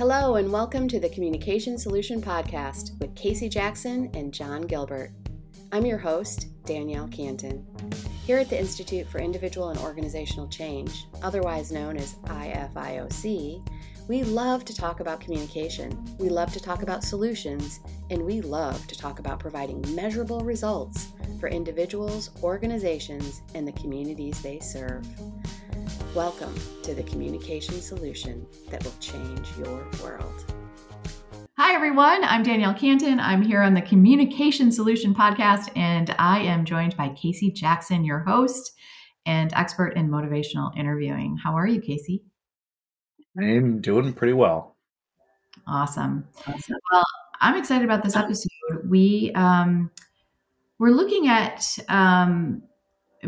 Hello, and welcome to the Communication Solution Podcast with Casey Jackson and John Gilbert. I'm your host, Danielle Cantin. Here at the Institute for Individual and Organizational Change, otherwise known as IFIOC, we love to talk about communication, we love to talk about solutions, and we love to talk about providing measurable results for individuals, organizations, and the communities they serve. Welcome to the communication solution that will change your world. Hi, everyone. I'm Danielle Cantin. I'm here on the Communication Solution Podcast, and I am joined by Casey Jackson, your host and expert in motivational interviewing. How are you, Casey? I'm doing pretty well. Awesome. awesome. Well, I'm excited about this episode. We um, we're looking at um,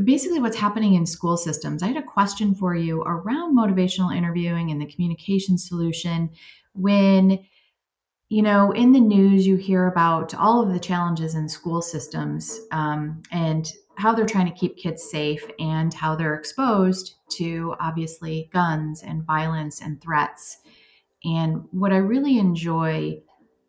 basically what's happening in school systems. I had a question for you around motivational interviewing and the communication solution when you know in the news you hear about all of the challenges in school systems um, and how they're trying to keep kids safe and how they're exposed to obviously guns and violence and threats and what i really enjoy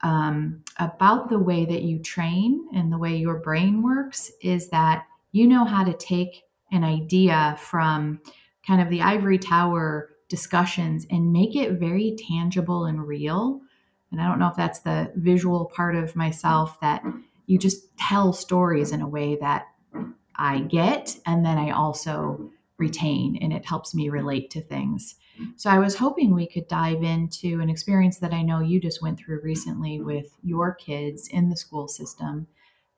um, about the way that you train and the way your brain works is that you know how to take an idea from kind of the ivory tower discussions and make it very tangible and real. And I don't know if that's the visual part of myself that you just tell stories in a way that I get and then I also retain and it helps me relate to things. So I was hoping we could dive into an experience that I know you just went through recently with your kids in the school system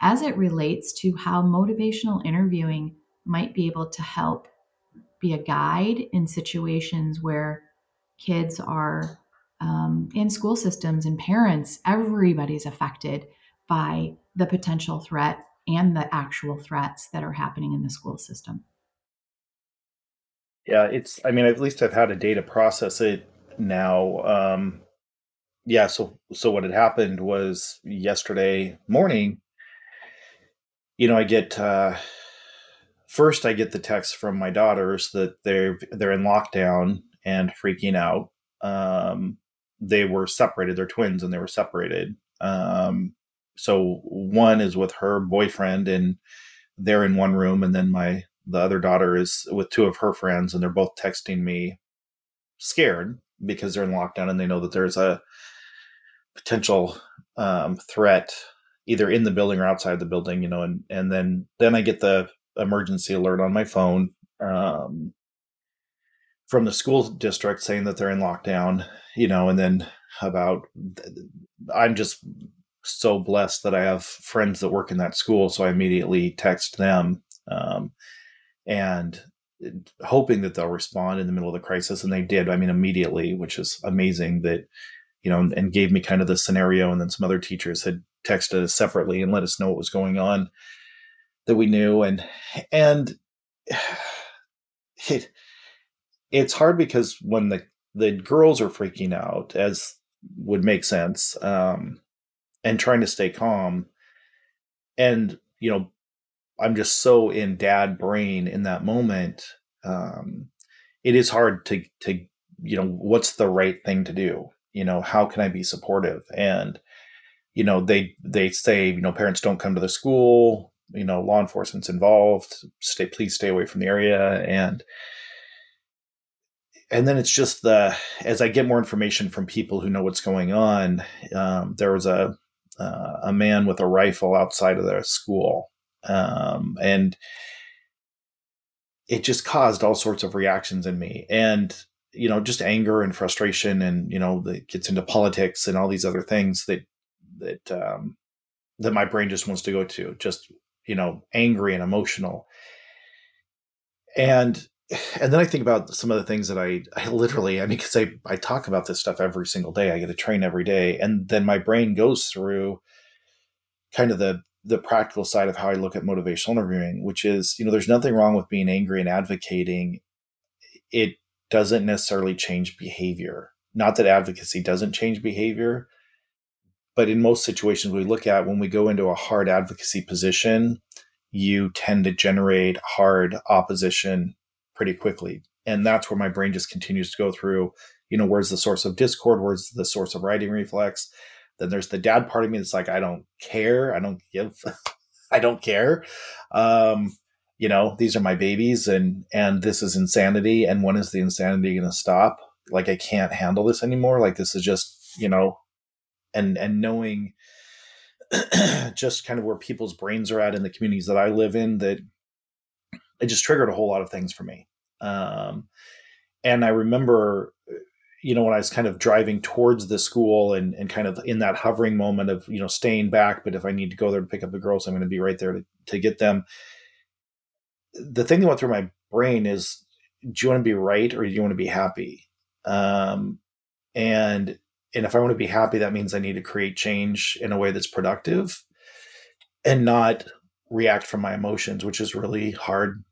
as it relates to how motivational interviewing might be able to help be a guide in situations where kids are um, in school systems and parents, everybody's affected by the potential threat and the actual threats that are happening in the school system. Yeah, it's, I mean, at least I've had a day to process it now. Um, yeah, so, so what had happened was yesterday morning, you know, I get uh, first I get the text from my daughters that they're they're in lockdown and freaking out. Um, they were separated; they're twins, and they were separated. Um, so one is with her boyfriend, and they're in one room, and then my the other daughter is with two of her friends, and they're both texting me scared because they're in lockdown and they know that there's a potential um, threat either in the building or outside the building, you know, and and then then I get the emergency alert on my phone um, from the school district saying that they're in lockdown, you know, and then about I'm just so blessed that I have friends that work in that school, so I immediately text them um, and hoping that they'll respond in the middle of the crisis, and they did. I mean, immediately, which is amazing that you know, and gave me kind of the scenario, and then some other teachers had texted us separately and let us know what was going on that we knew. And and it it's hard because when the the girls are freaking out as would make sense um and trying to stay calm and you know i'm just so in dad brain in that moment um it is hard to to you know what's the right thing to do? You know how can i be supportive? And you know they they say you know parents don't come to the school you know law enforcement's involved stay please stay away from the area. And and then it's just the as i get more information from people who know what's going on um, there was a uh, a man with a rifle outside of the school um, and it just caused all sorts of reactions in me. And you know just anger and frustration and you know that gets into politics and all these other things that that um, that my brain just wants to go to, just you know, angry and emotional. And and then I think about some of the things that I, I literally, I mean, because I, I talk about this stuff every single day. I get to train every day. And then my brain goes through kind of the, the practical side of how I look at motivational interviewing, which is, you know, there's nothing wrong with being angry and advocating. It doesn't necessarily change behavior. Not that advocacy doesn't change behavior, but in most situations we look at when we go into a hard advocacy position, you tend to generate hard opposition pretty quickly. And that's where my brain just continues to go through, you know, where's the source of discord? Where's the source of righting reflex? Then there's the dad part of me that's like, I don't care. I don't give, I don't care. Um, you know, these are my babies and, and this is insanity. And when is the insanity going to stop? Like, I can't handle this anymore. Like, this is just, you know, and, and knowing just kind of where people's brains are at in the communities that I live in that it just triggered a whole lot of things for me. Um, and I remember you know, when I was kind of driving towards the school and, and kind of in that hovering moment of, you know, staying back, but if I need to go there to pick up the girls, I'm going to be right there to, to get them. The thing that went through my brain is, do you want to be right or do you want to be happy? Um, and, and if I want to be happy, that means I need to create change in a way that's productive and not react from my emotions, which is really hard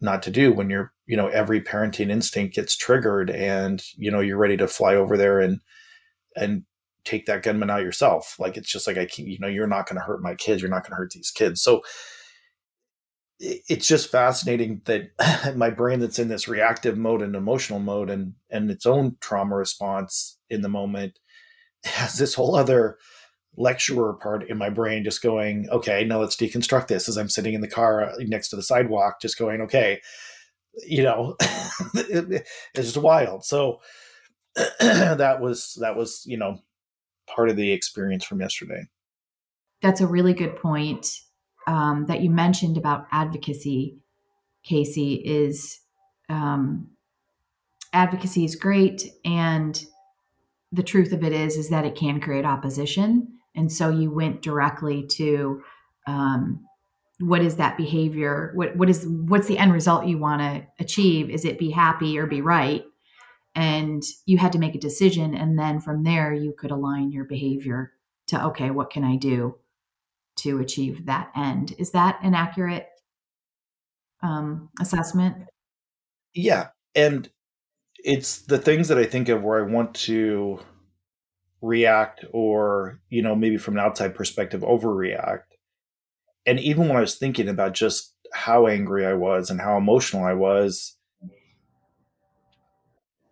not to do when you're you know every parenting instinct gets triggered and you know you're ready to fly over there and and take that gunman out yourself. Like it's just like i can you know you're not going to hurt my kids you're not going to hurt these kids. So it's just fascinating that my brain that's in this reactive mode and emotional mode and and its own trauma response in the moment has this whole other lecturer part in my brain just going, okay, now let's deconstruct this as I'm sitting in the car uh, next to the sidewalk, just going, okay, you know, it's just wild. So that was, that was, you know, part of the experience from yesterday. That's a really good point um, that you mentioned about advocacy, Casey, is um, advocacy is great. And the truth of it is, is that it can create opposition. And so you went directly to um, what is that behavior? What what is what's the end result you want to achieve? Is it be happy or be right? And you had to make a decision and then from there you could align your behavior to okay what can i do to achieve that end? Is that an accurate um, assessment? Yeah and it's the things that i think of where i want to react or you know maybe from an outside perspective overreact. And even when i was thinking about just how angry i was and how emotional i was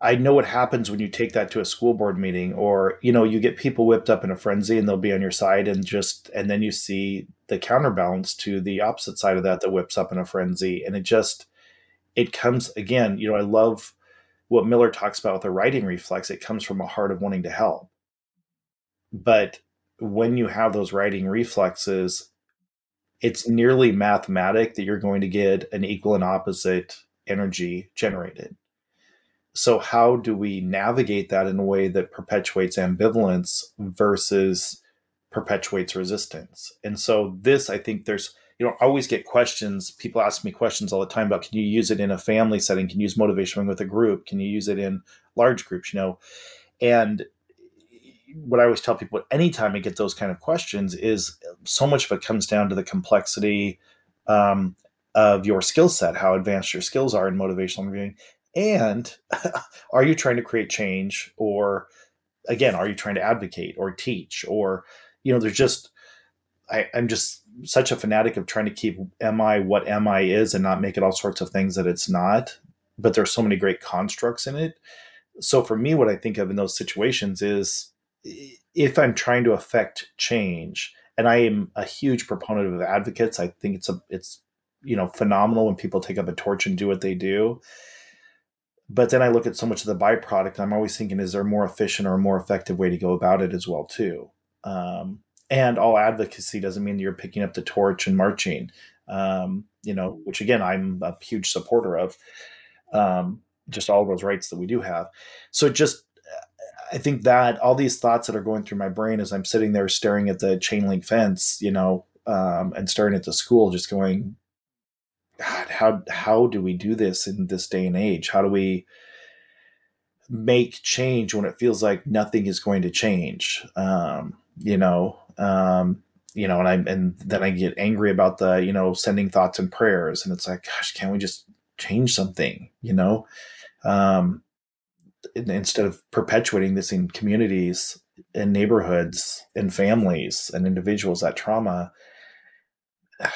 i know what happens when you take that to a school board meeting or you know you get people whipped up in a frenzy and they'll be on your side and just and then you see the counterbalance to the opposite side of that that whips up in a frenzy. And it just it comes again you know i love what miller talks about with the righting reflex it comes from a heart of wanting to help but when you have those righting reflexes, it's nearly mathematic that you're going to get an equal and opposite energy generated. So, how do we navigate that in a way that perpetuates ambivalence versus perpetuates resistance? And so, this, I think there's, you know, I always get questions. People ask me questions all the time about can you use it in a family setting? Can you use motivation with a group? Can you use it in large groups? You know, and what I always tell people anytime I get those kind of questions is so much of it comes down to the complexity um, of your skill set, how advanced your skills are in motivational interviewing, and are you trying to create change, or again, are you trying to advocate or teach, or you know, there's just I, I'm just such a fanatic of trying to keep MI what MI is and not make it all sorts of things that it's not. But there's so many great constructs in it. So for me, what I think of in those situations is if I'm trying to affect change, and I am a huge proponent of advocates, I think it's a it's you know phenomenal when people take up a torch and do what they do. But then I look at so much of the byproduct. I'm always thinking, is there a more efficient or a more effective way to go about it as well too? Um, and all advocacy doesn't mean you're picking up the torch and marching. Um, you know, which again I'm a huge supporter of. Um, just all those rights that we do have. So just I think that all these thoughts that are going through my brain as I'm sitting there staring at the chain link fence, you know, um, and staring at the school, just going, God, how how do we do this in this day and age? How do we make change when it feels like nothing is going to change? Um, you know, um, you know, and I and then I get angry about the you know sending thoughts and prayers, and it's like, gosh, can't we just change something? You know, um, instead of perpetuating this in communities and neighborhoods and families and individuals that trauma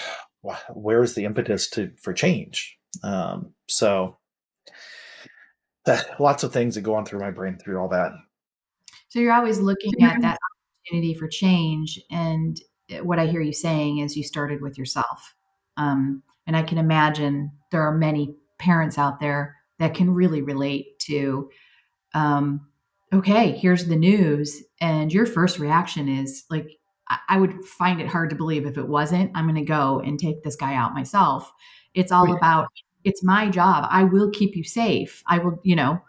where's the impetus to for change um, so that, lots of things that go on through my brain through all that. So you're always looking at that opportunity for change. And what I hear you saying is you started with yourself. Um, and I can imagine there are many parents out there that can really relate to, um, okay, here's the news. And your first reaction is like, I would find it hard to believe if it wasn't, I'm going to go and take this guy out myself. It's all about, it's my job. I will keep you safe. I will, you know,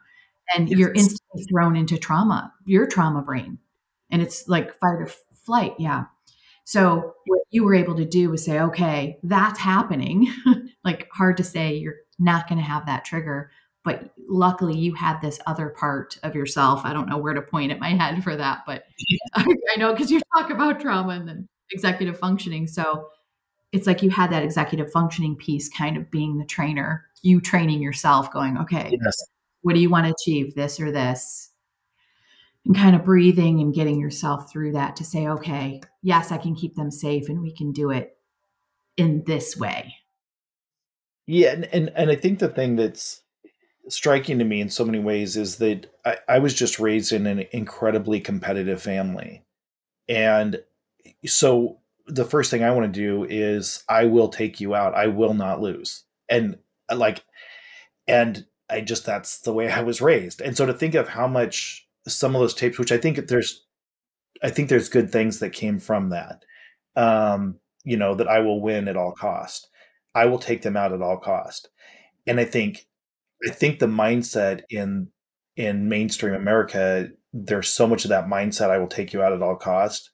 and yes. you're instantly thrown into trauma, your trauma brain. And it's like fight or flight. Yeah. So what you were able to do was say, okay, that's happening. like hard to say you're not going to have that trigger, but luckily you had this other part of yourself. I don't know where to point at my head for that, but I, I know because you talk about trauma and then executive functioning. So it's like you had that executive functioning piece kind of being the trainer, you training yourself, going, okay, yes. what do you want to achieve, this or this? And kind of breathing and getting yourself through that to say, okay, yes, I can keep them safe and we can do it in this way. Yeah, and, and, and I think the thing that's striking to me in so many ways is that I, I was just raised in an incredibly competitive family. And so the first thing I want to do is I will take you out. I will not lose. And like, and I just, that's the way I was raised. And so to think of how much some of those tapes, which I think there's, I think there's good things that came from that. Um, you know, that I will win at all cost. I will take them out at all cost. And I think I think the mindset in in mainstream America, there's so much of that mindset I will take you out at all cost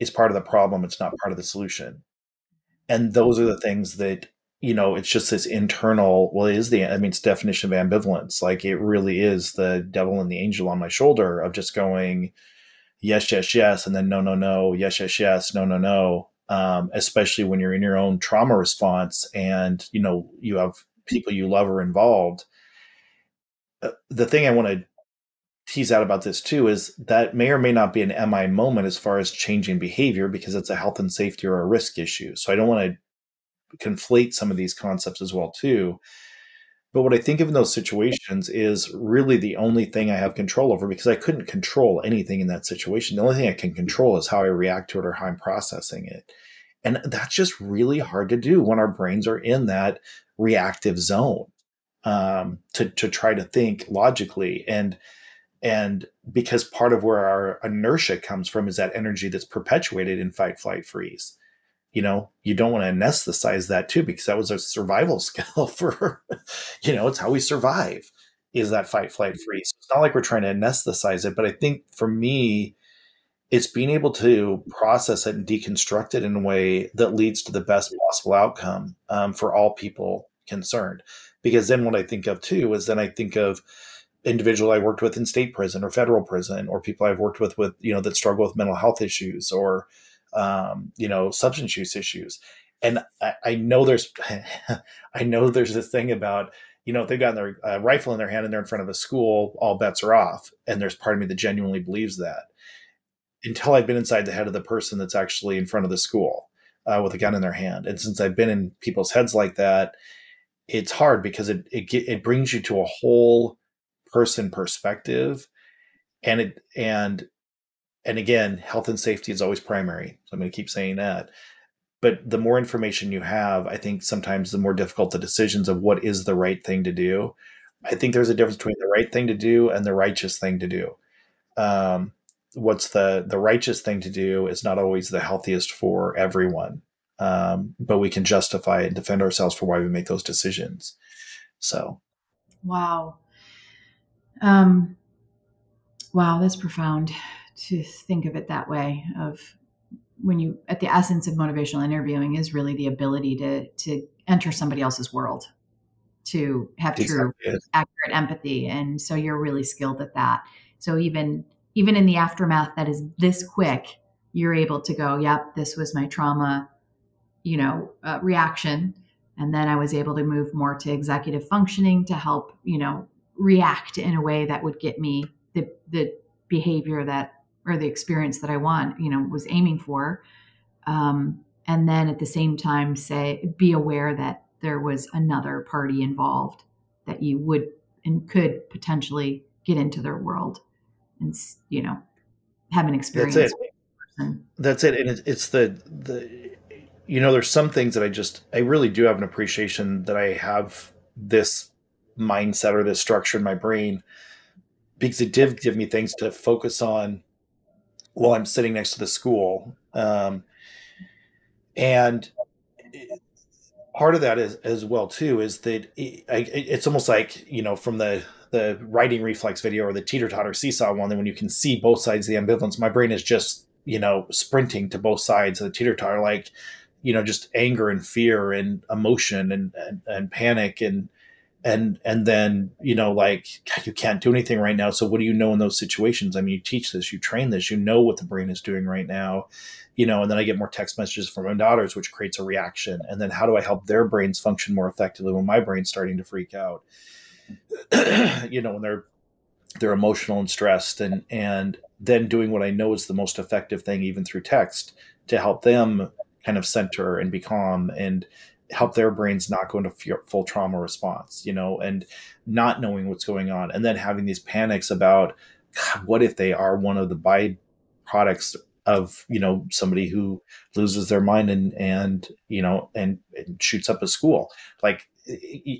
is part of the problem. It's not part of the solution. And those are the things that, you know, it's just this internal, well, it is the, I mean, it's definition of ambivalence. Like it really is the devil and the angel on my shoulder of just going, yes, yes, yes, and then no, no, no, yes, yes, yes, no, no, no. Um, especially when you're in your own trauma response and, you know, you have people you love are involved. Uh, the thing I want to tease out about this too is that may or may not be an MI moment as far as changing behavior because it's a health and safety or a risk issue. So I don't want to conflate some of these concepts as well too. But what I think of in those situations is really the only thing I have control over because I couldn't control anything in that situation. The only thing I can control is how I react to it or how I'm processing it. And that's just really hard to do when our brains are in that reactive zone um, to to try to think logically and and because part of where our inertia comes from is that energy that's perpetuated in fight flight freeze you know you don't want to anesthetize that too because that was a survival skill for you know it's how we survive is that fight flight freeze. It's not like we're trying to anesthetize it but i think for me it's being able to process it and deconstruct it in a way that leads to the best possible outcome um, for all people concerned. Because then what I think of too is then I think of individual I worked with in state prison or federal prison, or people I've worked with with you know that struggle with mental health issues or um, you know substance use issues. And I, I know there's I know there's this thing about you know if they've got their uh, rifle in their hand and they're in front of a school, all bets are off. And there's part of me that genuinely believes that until I've been inside the head of the person that's actually in front of the school uh, with a gun in their hand. And since I've been in people's heads like that, it's hard because it it it brings you to a whole person perspective, and it and and again, health and safety is always primary. So I'm going to keep saying that. But the more information you have, I think sometimes the more difficult the decisions of what is the right thing to do. I think there's a difference between the right thing to do and the righteous thing to do. Um, what's the the righteous thing to do is not always the healthiest for everyone um, but we can justify and defend ourselves for why we make those decisions. So, wow, um, wow, that's profound to think of it that way. Of when you, at the essence of motivational interviewing, is really the ability to to enter somebody else's world, to have true, exactly. accurate empathy, and so you're really skilled at that. So even even in the aftermath that is this quick, you're able to go, yep, this was my trauma you know, uh, reaction. And then I was able to move more to executive functioning to help, you know, react in a way that would get me the, the behavior that, or the experience that I want, you know, was aiming for. Um, and then at the same time, say, be aware that there was another party involved that you would and could potentially get into their world and you know have an experience. That's it. That's it, and it's the the you know there's some things that I just I really do have an appreciation that I have this mindset or this structure in my brain because it did give me things to focus on while I'm sitting next to the school. Um, and part of that is as well too is that it, it's almost like you know from the the righting reflex video or the teeter totter seesaw one that when you can see both sides of the ambivalence my brain is just you know sprinting to both sides of the teeter totter like you know just anger and fear and emotion and and, and panic and and and then you know like you can't do anything right now. So what do you know in those situations? I mean you teach this you train this you know what the brain is doing right now you know and then i get more text messages from my daughters which creates a reaction. And then how do i help their brains function more effectively when my brain's starting to freak out? You know when they're they're emotional and stressed and and then doing what i know is the most effective thing even through text to help them kind of center and be calm. And help their brains not go into full trauma response, you know, and not knowing what's going on, and then having these panics about God, what if they are one of the byproducts of you know somebody who loses their mind and and you know and, and shoots up a school? Like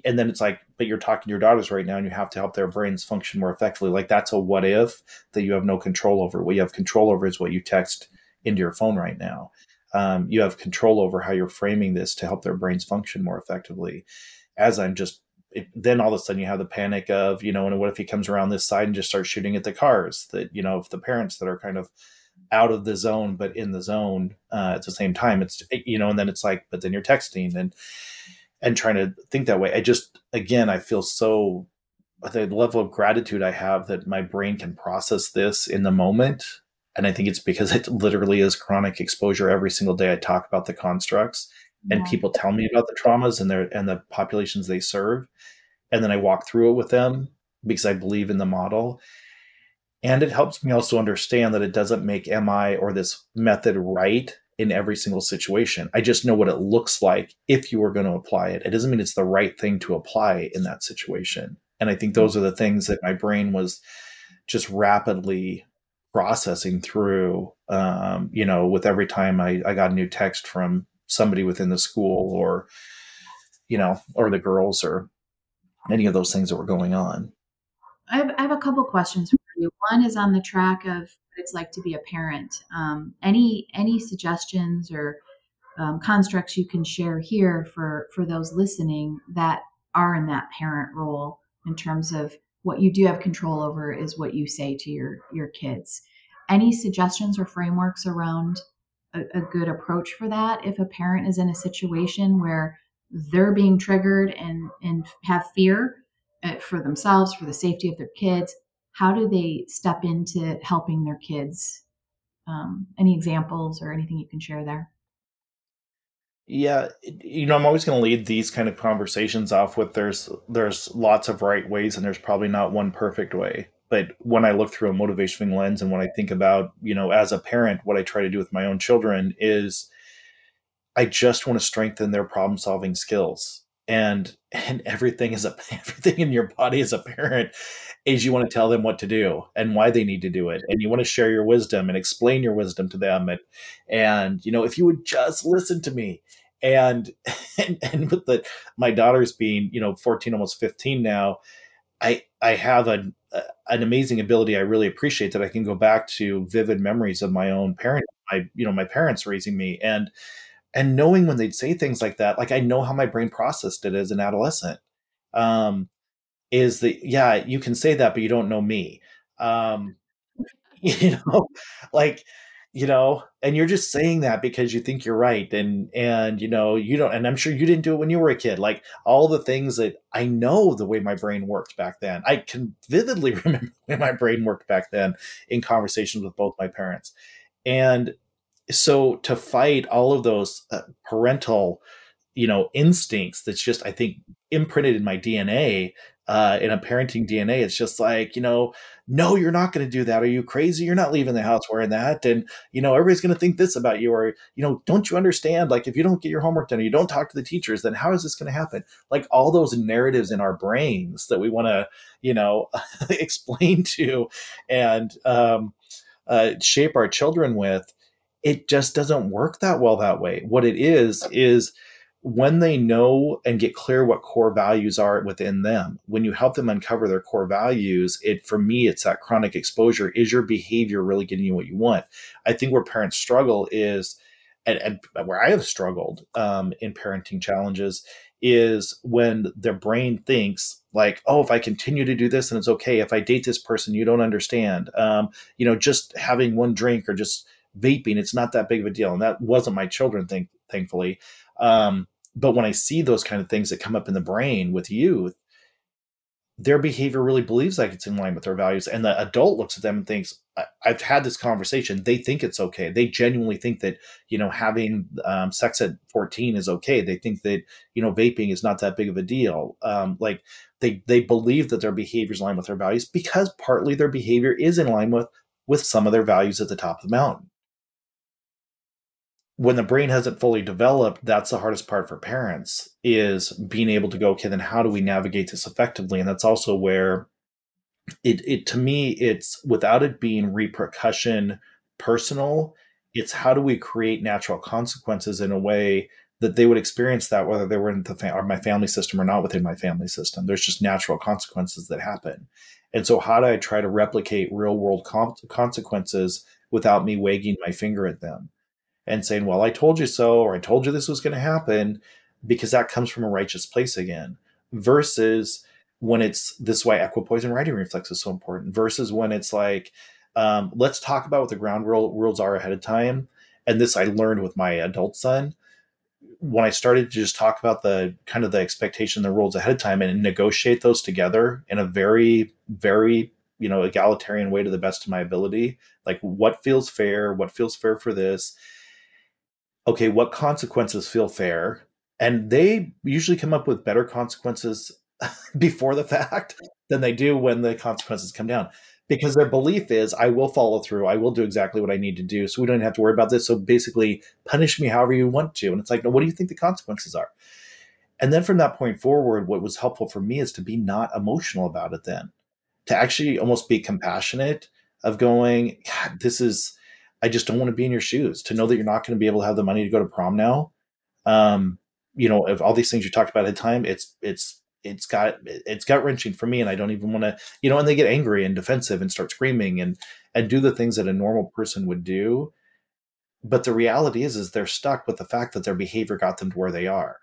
and then it's like but you're talking to your daughters right now and you have to help their brains function more effectively. Like that's a what if that you have no control over. What you have control over is what you text into your phone right now um, you have control over how you're framing this to help their brains function more effectively. As I'm just it, then all of a sudden you have the panic of you know and what if he comes around this side and just starts shooting at the cars that you know if the parents that are kind of out of the zone but in the zone uh, at the same time it's you know and then it's like but then you're texting and and trying to think that way i just again i feel so the level of gratitude i have that my brain can process this in the moment and I think it's because it literally is chronic exposure every single day. I talk about the constructs and people tell me about the traumas and their and the populations they serve. And then I walk through it with them because I believe in the model. And it helps me also understand that it doesn't make MI or this method right in every single situation. I just know what it looks like if you were going to apply it. It doesn't mean it's the right thing to apply in that situation. And I think those mm. are the things that my brain was just rapidly processing through um, you know with every time I, I got a new text from somebody within the school or you know or the girls or any of those things that were going on. I have, I have a couple questions for you. One is on the track of what it's like to be a parent. Um, any any suggestions or um, constructs you can share here for for those listening that are in that parent role in terms of what you do have control over is what you say to your your kids any suggestions or frameworks around a, a, good approach for that? If a parent is in a situation where they're being triggered and and have fear uh, for themselves for the safety of their kids how do they step into helping their kids? Um, any examples or anything you can share there? Yeah, you know, I'm always going to lead these kind of conversations off with there's there's lots of right ways and there's probably not one perfect way. But when I look through a motivational lens and when I think about, you know, as a parent, what I try to do with my own children is I just want to strengthen their problem solving skills. And and everything is a everything in your body as a parent is you want to tell them what to do and why they need to do it and you want to share your wisdom and explain your wisdom to them and and you know if you would just listen to me and and, and with the my daughters being you know 14 almost 15 now i i have a, an amazing ability i really appreciate that i can go back to vivid memories of my own parent my you know my parents raising me. And and knowing when they'd say things like that like i know how my brain processed it as an adolescent um is that yeah you can say that but you don't know me. Um you know like you know and you're just saying that because you think you're right and and you know you don't and i'm sure you didn't do it when you were a kid like all the things that i know the way my brain worked back then. I can vividly remember when my brain worked back then in conversations with both my parents. And so to fight all of those uh, parental you know instincts that's just i think imprinted in my dna uh, in a parenting DNA, it's just like, you know, no, you're not going to do that. Are you crazy? You're not leaving the house wearing that. And, you know, everybody's going to think this about you. Or, you know, don't you understand? Like, if you don't get your homework done or you don't talk to the teachers, then how is this going to happen? Like, all those narratives in our brains that we want to, you know, explain to and um, uh, shape our children with, it just doesn't work that well that way. What it is, is, when they know and get clear what core values are within them, when you help them uncover their core values, it for me, it's that chronic exposure. Is your behavior really getting you what you want? I think where parents struggle is, and, and where I have struggled um, in parenting challenges is when their brain thinks like, oh, if I continue to do this and it's okay. If I date this person, you don't understand. Um, you know, just having one drink or just vaping, it's not that big of a deal. And that wasn't my children, think, thankfully. Um, but when I see those kind of things that come up in the brain with youth, their behavior really believes like it's in line with their values. And the adult looks at them and thinks, I've had this conversation. They think it's okay. They genuinely think that, you know, having um, sex at 14 is okay. They think that, you know, vaping is not that big of a deal. Um, like they, they believe that their behavior is in line with their values because partly their behavior is in line with, with some of their values at the top of the mountain when the brain hasn't fully developed, that's the hardest part for parents is being able to go, okay, then how do we navigate this effectively? And that's also where it, it to me, it's without it being repercussion personal, it's how do we create natural consequences in a way that they would experience that whether they were in the fa- or my family system or not within my family system. There's just natural consequences that happen. And so, how do I try to replicate real world com- consequences without me wagging my finger at them? And saying, Well, I told you so, or I told you this was going to happen, because that comes from a righteous place again, versus when it's this why equipoise and righting reflex is so important, versus when it's like, um, let's talk about what the ground rule, rules are ahead of time. And this I learned with my adult son when I started to just talk about the kind of the expectation, the rules ahead of time, and negotiate those together in a very, very you know egalitarian way to the best of my ability. Like what feels fair, what feels fair for this, okay, what consequences feel fair? And they usually come up with better consequences before the fact than they do when the consequences come down because their belief is I will follow through. I will do exactly what I need to do. So we don't have to worry about this. So basically, punish me however you want to. And it's like, no, what do you think the consequences are? And then from that point forward, what was helpful for me is to be not emotional about it then, to actually almost be compassionate of going, God, this is I just don't want to be in your shoes to know that you're not going to be able to have the money to go to prom now. Um, you know, of all these things you talked about at the time, it's it's it's got it's gut wrenching for me, and I don't even want to, you know, and they get angry and defensive and start screaming and and do the things that a normal person would do. But the reality is, is they're stuck with the fact that their behavior got them to where they are.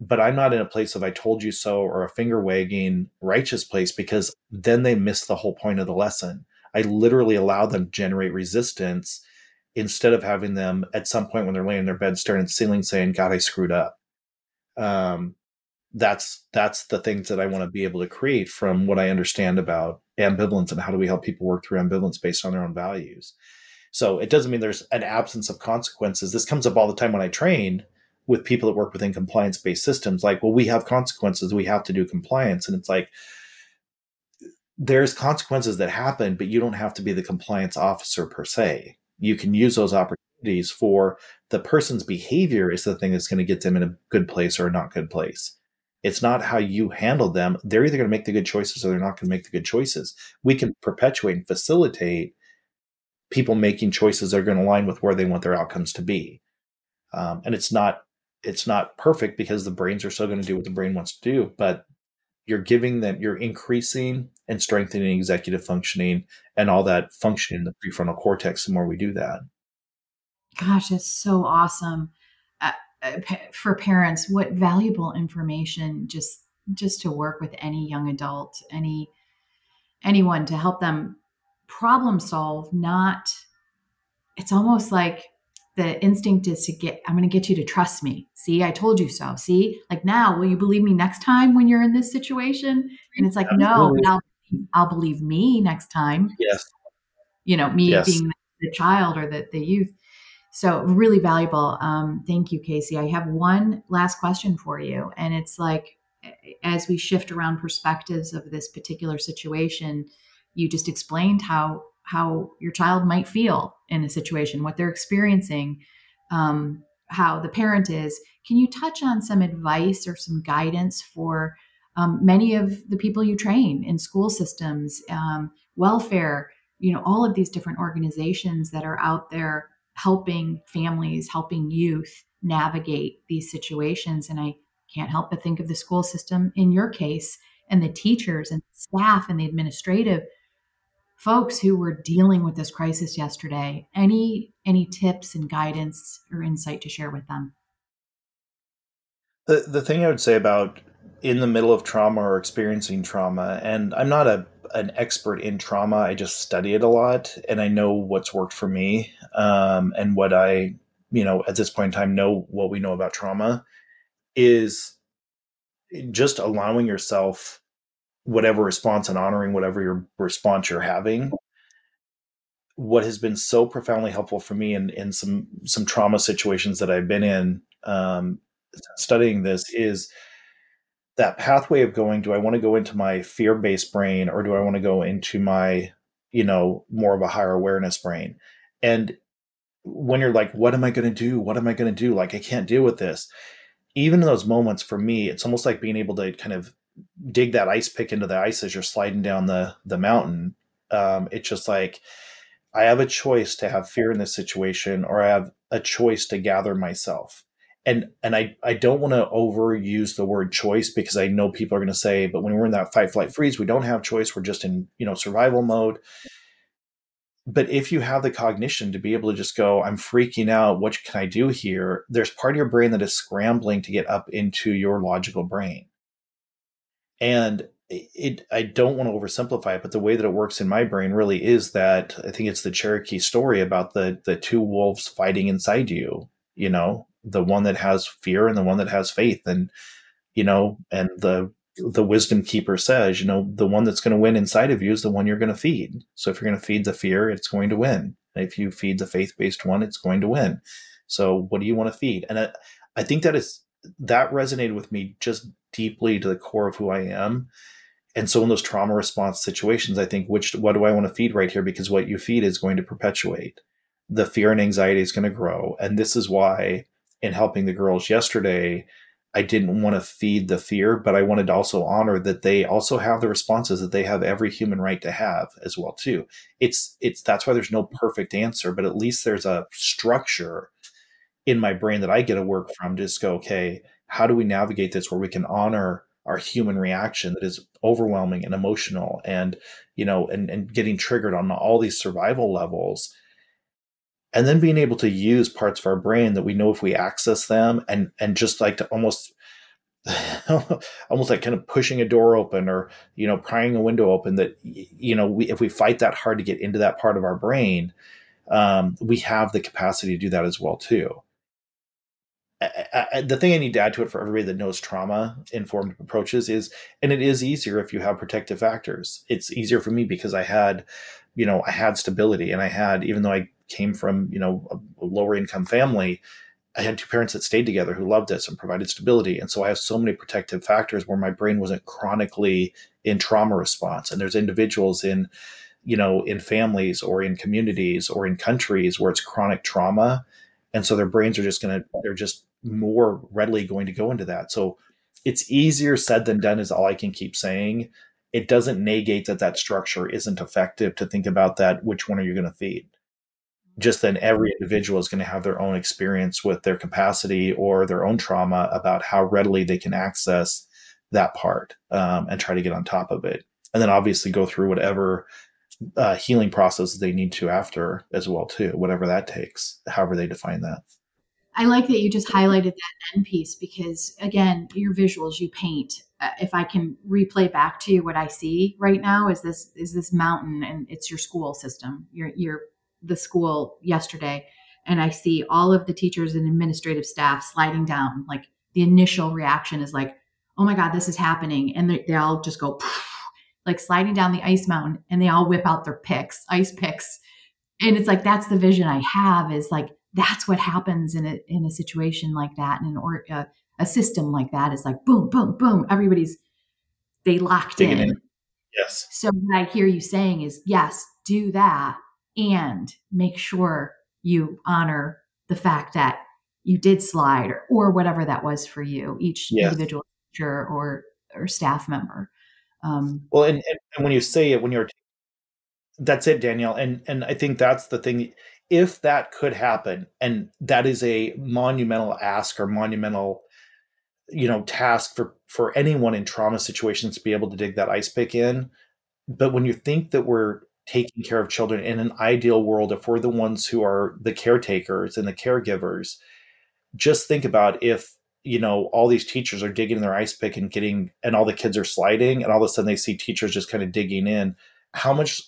But I'm not in a place of I told you so or a finger wagging righteous place because then they miss the whole point of the lesson I literally allow them to generate resistance instead of having them at some point when they're laying in their bed staring at the ceiling saying, God, I screwed up. Um, that's that's the things that I want to be able to create from what I understand about ambivalence and how do we help people work through ambivalence based on their own values. So it doesn't mean there's an absence of consequences. This comes up all the time when I train with people that work within compliance based systems. Like, well, we have consequences. We have to do compliance. And it's like, there's consequences that happen, but you don't have to be the compliance officer per se. You can use those opportunities for the person's behavior is the thing that's going to get them in a good place or a not good place. It's not how you handle them. They're either going to make the good choices or they're not going to make the good choices. We can perpetuate and facilitate people making choices that are going to align with where they want their outcomes to be. Um, and it's not it's not perfect because the brains are still going to do what the brain wants to do, but you're giving them you're increasing and strengthening executive functioning and all that function in the prefrontal cortex the more we do that. Gosh it's so awesome. Uh, uh for parents what valuable information just just to work with any young adult any anyone to help them problem solve not it's almost like the instinct is to get i'm going to get you to trust me. See i told you so. See like now will you believe me next time when you're in this situation? And it's like Absolutely. no I'll, I'll believe me next time. Yes. You know me yes. being the child or the, the youth. So really valuable. Um, thank you casey. I have one last question for you and it's like as we shift around perspectives of this particular situation, you just explained how how your child might feel in a situation, what they're experiencing, um, how the parent is. Can you touch on some advice or some guidance for um, many of the people you train in school systems, um, welfare, you know, all of these different organizations that are out there helping families, helping youth navigate these situations? And I can't help but think of the school system in your case and the teachers and staff and the administrative folks who were dealing with this crisis yesterday any any tips and guidance or insight to share with them the the thing i would say about in the middle of trauma or experiencing trauma and i'm not a an expert in trauma i just study it a lot and i know what's worked for me um, and what i you know at this point in time know what we know about trauma is just allowing yourself whatever response and honoring whatever your response you're having. What has been so profoundly helpful for me in, in some some trauma situations that I've been in um, studying this is that pathway of going do I want to go into my fear-based brain or do I want to go into my you know more of a higher awareness brain and when you're like what am I going to do what am I going to do like I can't deal with this even in those moments for me it's almost like being able to kind of dig that ice pick into the ice as you're sliding down the the mountain. Um, it's just like I have a choice to have fear in this situation, or I have a choice to gather myself. And and I I don't want to overuse the word choice because I know people are going to say, but when we're in that fight, flight, freeze, we don't have choice. We're just in you know survival mode. But if you have the cognition to be able to just go, I'm freaking out. What can I do here? There's part of your brain that is scrambling to get up into your logical brain and it, I don't want to oversimplify it, but the way that it works in my brain really is that I think it's the Cherokee story about the the two wolves fighting inside you. You know, the one that has fear and the one that has faith, and you know, and the the wisdom keeper says, you know, the one that's going to win inside of you is the one you're going to feed. So if you're going to feed the fear, it's going to win. if you feed the faith based one, it's going to win. So what do you want to feed? And I, I think that is that resonated with me just deeply to the core of who I am. And so in those trauma response situations, I think, which, what do I want to feed right here? Because what you feed is going to perpetuate. The fear and anxiety is going to grow. And this is why in helping the girls yesterday, I didn't want to feed the fear, but I wanted to also honor that they also have the responses that they have every human right to have as well too. It's it's that's why there's no perfect answer, but at least there's a structure in my brain that I get to work from. Just go, okay, how do we navigate this where we can honor our human reaction that is overwhelming and emotional and you know and, and getting triggered on all these survival levels and then being able to use parts of our brain that we know if we access them and and just like to almost almost like kind of pushing a door open or you know prying a window open that you know we, if we fight that hard to get into that part of our brain um, we have the capacity to do that as well too I, I, the thing I need to add to it for everybody that knows trauma informed approaches is, and it is easier if you have protective factors. It's easier for me because I had, you know, I had stability and I had, even though I came from, you know, a lower income family, I had two parents that stayed together who loved us and provided stability. And so I have so many protective factors where my brain wasn't chronically in trauma response. And there's individuals in, you know, in families or in communities or in countries where it's chronic trauma and so their brains are just going to they're just more readily going to go into that so it's easier said than done is all i can keep saying it doesn't negate that that structure isn't effective to think about that which one are you going to feed? Just then every individual is going to have their own experience with their capacity or their own trauma about how readily they can access that part um, and try to get on top of it. And then obviously go through whatever uh, healing process they need to after as well too whatever that takes however they define that i like that you just highlighted that end piece because again your visuals you paint. Uh, if i can replay back to you what i see right now is this is this mountain and it's your school system. Your your the school yesterday and i see all of the teachers and administrative staff sliding down. Like the initial reaction is like oh my god this is happening. And they, they all just go like sliding down the ice mountain and they all whip out their picks, ice picks. And it's like, that's the vision I have is like, that's what happens in a, in a situation like that. And or, uh, a system like that is like boom, boom, boom. Everybody's they locked in. in. Yes. So what I hear you saying is yes, do that and make sure you honor the fact that you did slide or, or whatever that was for you, each yes. individual teacher or or staff member. Um, well, and, and when you say it, when you're that's it, Danielle, and and I think that's the thing. If that could happen, and that is a monumental ask or monumental, you know, task for for anyone in trauma situations to be able to dig that ice pick in. But when you think that we're taking care of children in an ideal world, if we're the ones who are the caretakers and the caregivers, just think about if you know all these teachers are digging their ice pick and getting and all the kids are sliding and all of a sudden they see teachers just kind of digging in how much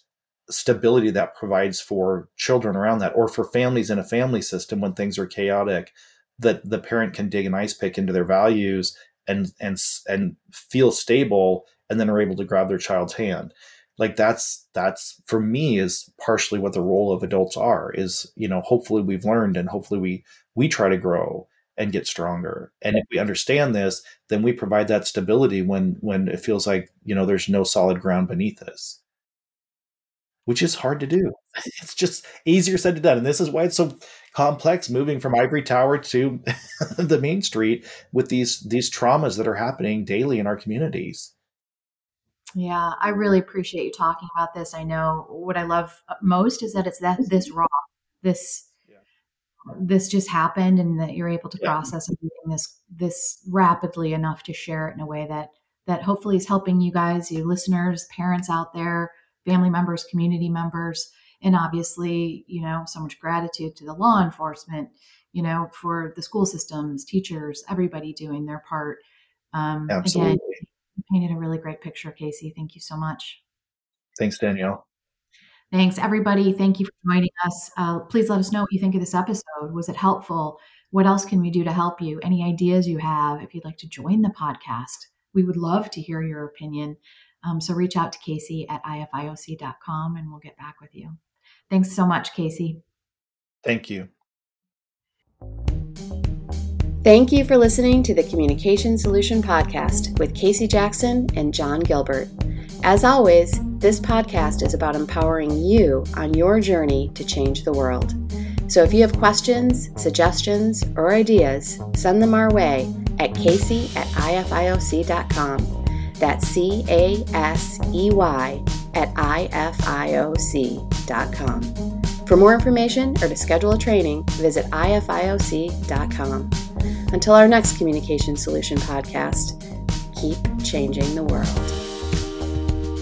stability that provides for children around that or for families in a family system when things are chaotic that the parent can dig an ice pick into their values and and and feel stable and then are able to grab their child's hand. Like that's that's for me is partially what the role of adults are is you know hopefully we've learned and hopefully we we try to grow and get stronger. And if we understand this then we provide that stability when when it feels like you know there's no solid ground beneath us which is hard to do. It's just easier said than done and this is why it's so complex moving from ivory tower to the main street with these these traumas that are happening daily in our communities. Yeah i really appreciate you talking about this. I know what i love most is that it's that this raw this this just happened and that you're able to yeah. process this this rapidly enough to share it in a way that that hopefully is helping you guys you listeners parents out there family members community members and obviously you know so much gratitude to the law enforcement you know for the school systems teachers everybody doing their part um, Absolutely. again painted a really great picture casey thank you so much thanks danielle Thanks, everybody. Thank you for joining us. Uh, please let us know what you think of this episode. Was it helpful? What else can we do to help you? Any ideas you have if you'd like to join the podcast? We would love to hear your opinion. Um, so reach out to Casey at ifioc.com and we'll get back with you. Thanks so much, Casey. Thank you. Thank you for listening to the Communication Solution Podcast with Casey Jackson and John Gilbert. As always, this podcast is about empowering you on your journey to change the world. So if you have questions, suggestions, or ideas, send them our way at casey at ifioc.com. That's C A S E Y at ifioc.com. For more information or to schedule a training, visit ifioc.com. Until our next Communication Solution podcast, keep changing the world.